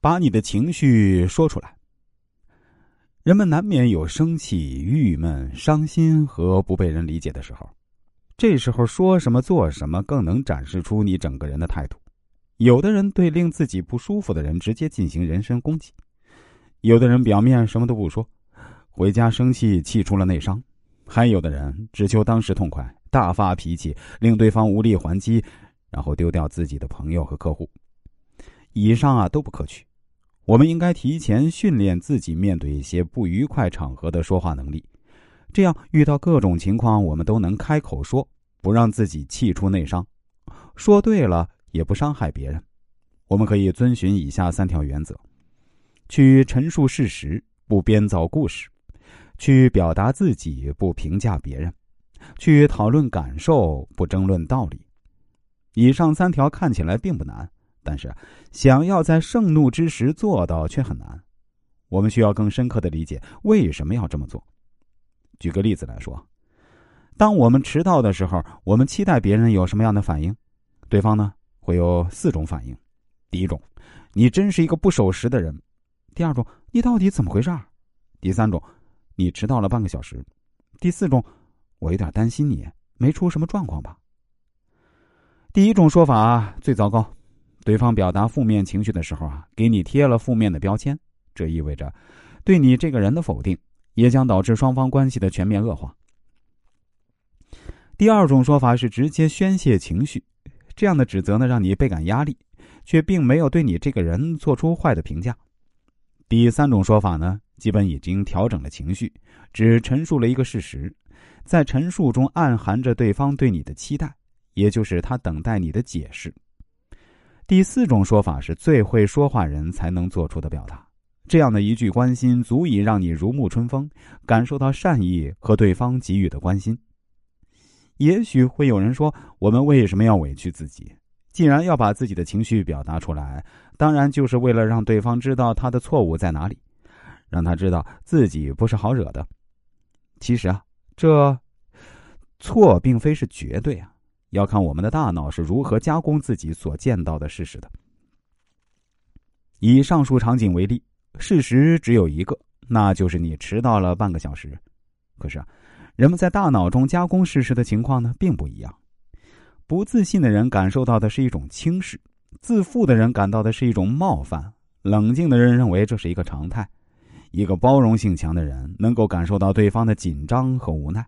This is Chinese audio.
把你的情绪说出来。人们难免有生气、郁闷、伤心和不被人理解的时候，这时候说什么做什么更能展示出你整个人的态度。有的人对令自己不舒服的人直接进行人身攻击，有的人表面什么都不说，回家生气气出了内伤，还有的人只求当时痛快，大发脾气，令对方无力还击，然后丢掉自己的朋友和客户。以上啊都不可取。我们应该提前训练自己面对一些不愉快场合的说话能力，这样遇到各种情况，我们都能开口说，不让自己气出内伤。说对了，也不伤害别人。我们可以遵循以下三条原则：去陈述事实，不编造故事；去表达自己，不评价别人；去讨论感受，不争论道理。以上三条看起来并不难。但是，想要在盛怒之时做到却很难。我们需要更深刻的理解为什么要这么做。举个例子来说，当我们迟到的时候，我们期待别人有什么样的反应？对方呢会有四种反应：第一种，你真是一个不守时的人；第二种，你到底怎么回事；第三种，你迟到了半个小时；第四种，我有点担心你没出什么状况吧。第一种说法最糟糕。对方表达负面情绪的时候啊，给你贴了负面的标签，这意味着对你这个人的否定，也将导致双方关系的全面恶化。第二种说法是直接宣泄情绪，这样的指责呢，让你倍感压力，却并没有对你这个人做出坏的评价。第三种说法呢，基本已经调整了情绪，只陈述了一个事实，在陈述中暗含着对方对你的期待，也就是他等待你的解释。第四种说法是最会说话人才能做出的表达，这样的一句关心足以让你如沐春风，感受到善意和对方给予的关心。也许会有人说，我们为什么要委屈自己？既然要把自己的情绪表达出来，当然就是为了让对方知道他的错误在哪里，让他知道自己不是好惹的。其实啊，这错并非是绝对啊。要看我们的大脑是如何加工自己所见到的事实的。以上述场景为例，事实只有一个，那就是你迟到了半个小时。可是啊，人们在大脑中加工事实的情况呢，并不一样。不自信的人感受到的是一种轻视，自负的人感到的是一种冒犯，冷静的人认为这是一个常态。一个包容性强的人能够感受到对方的紧张和无奈。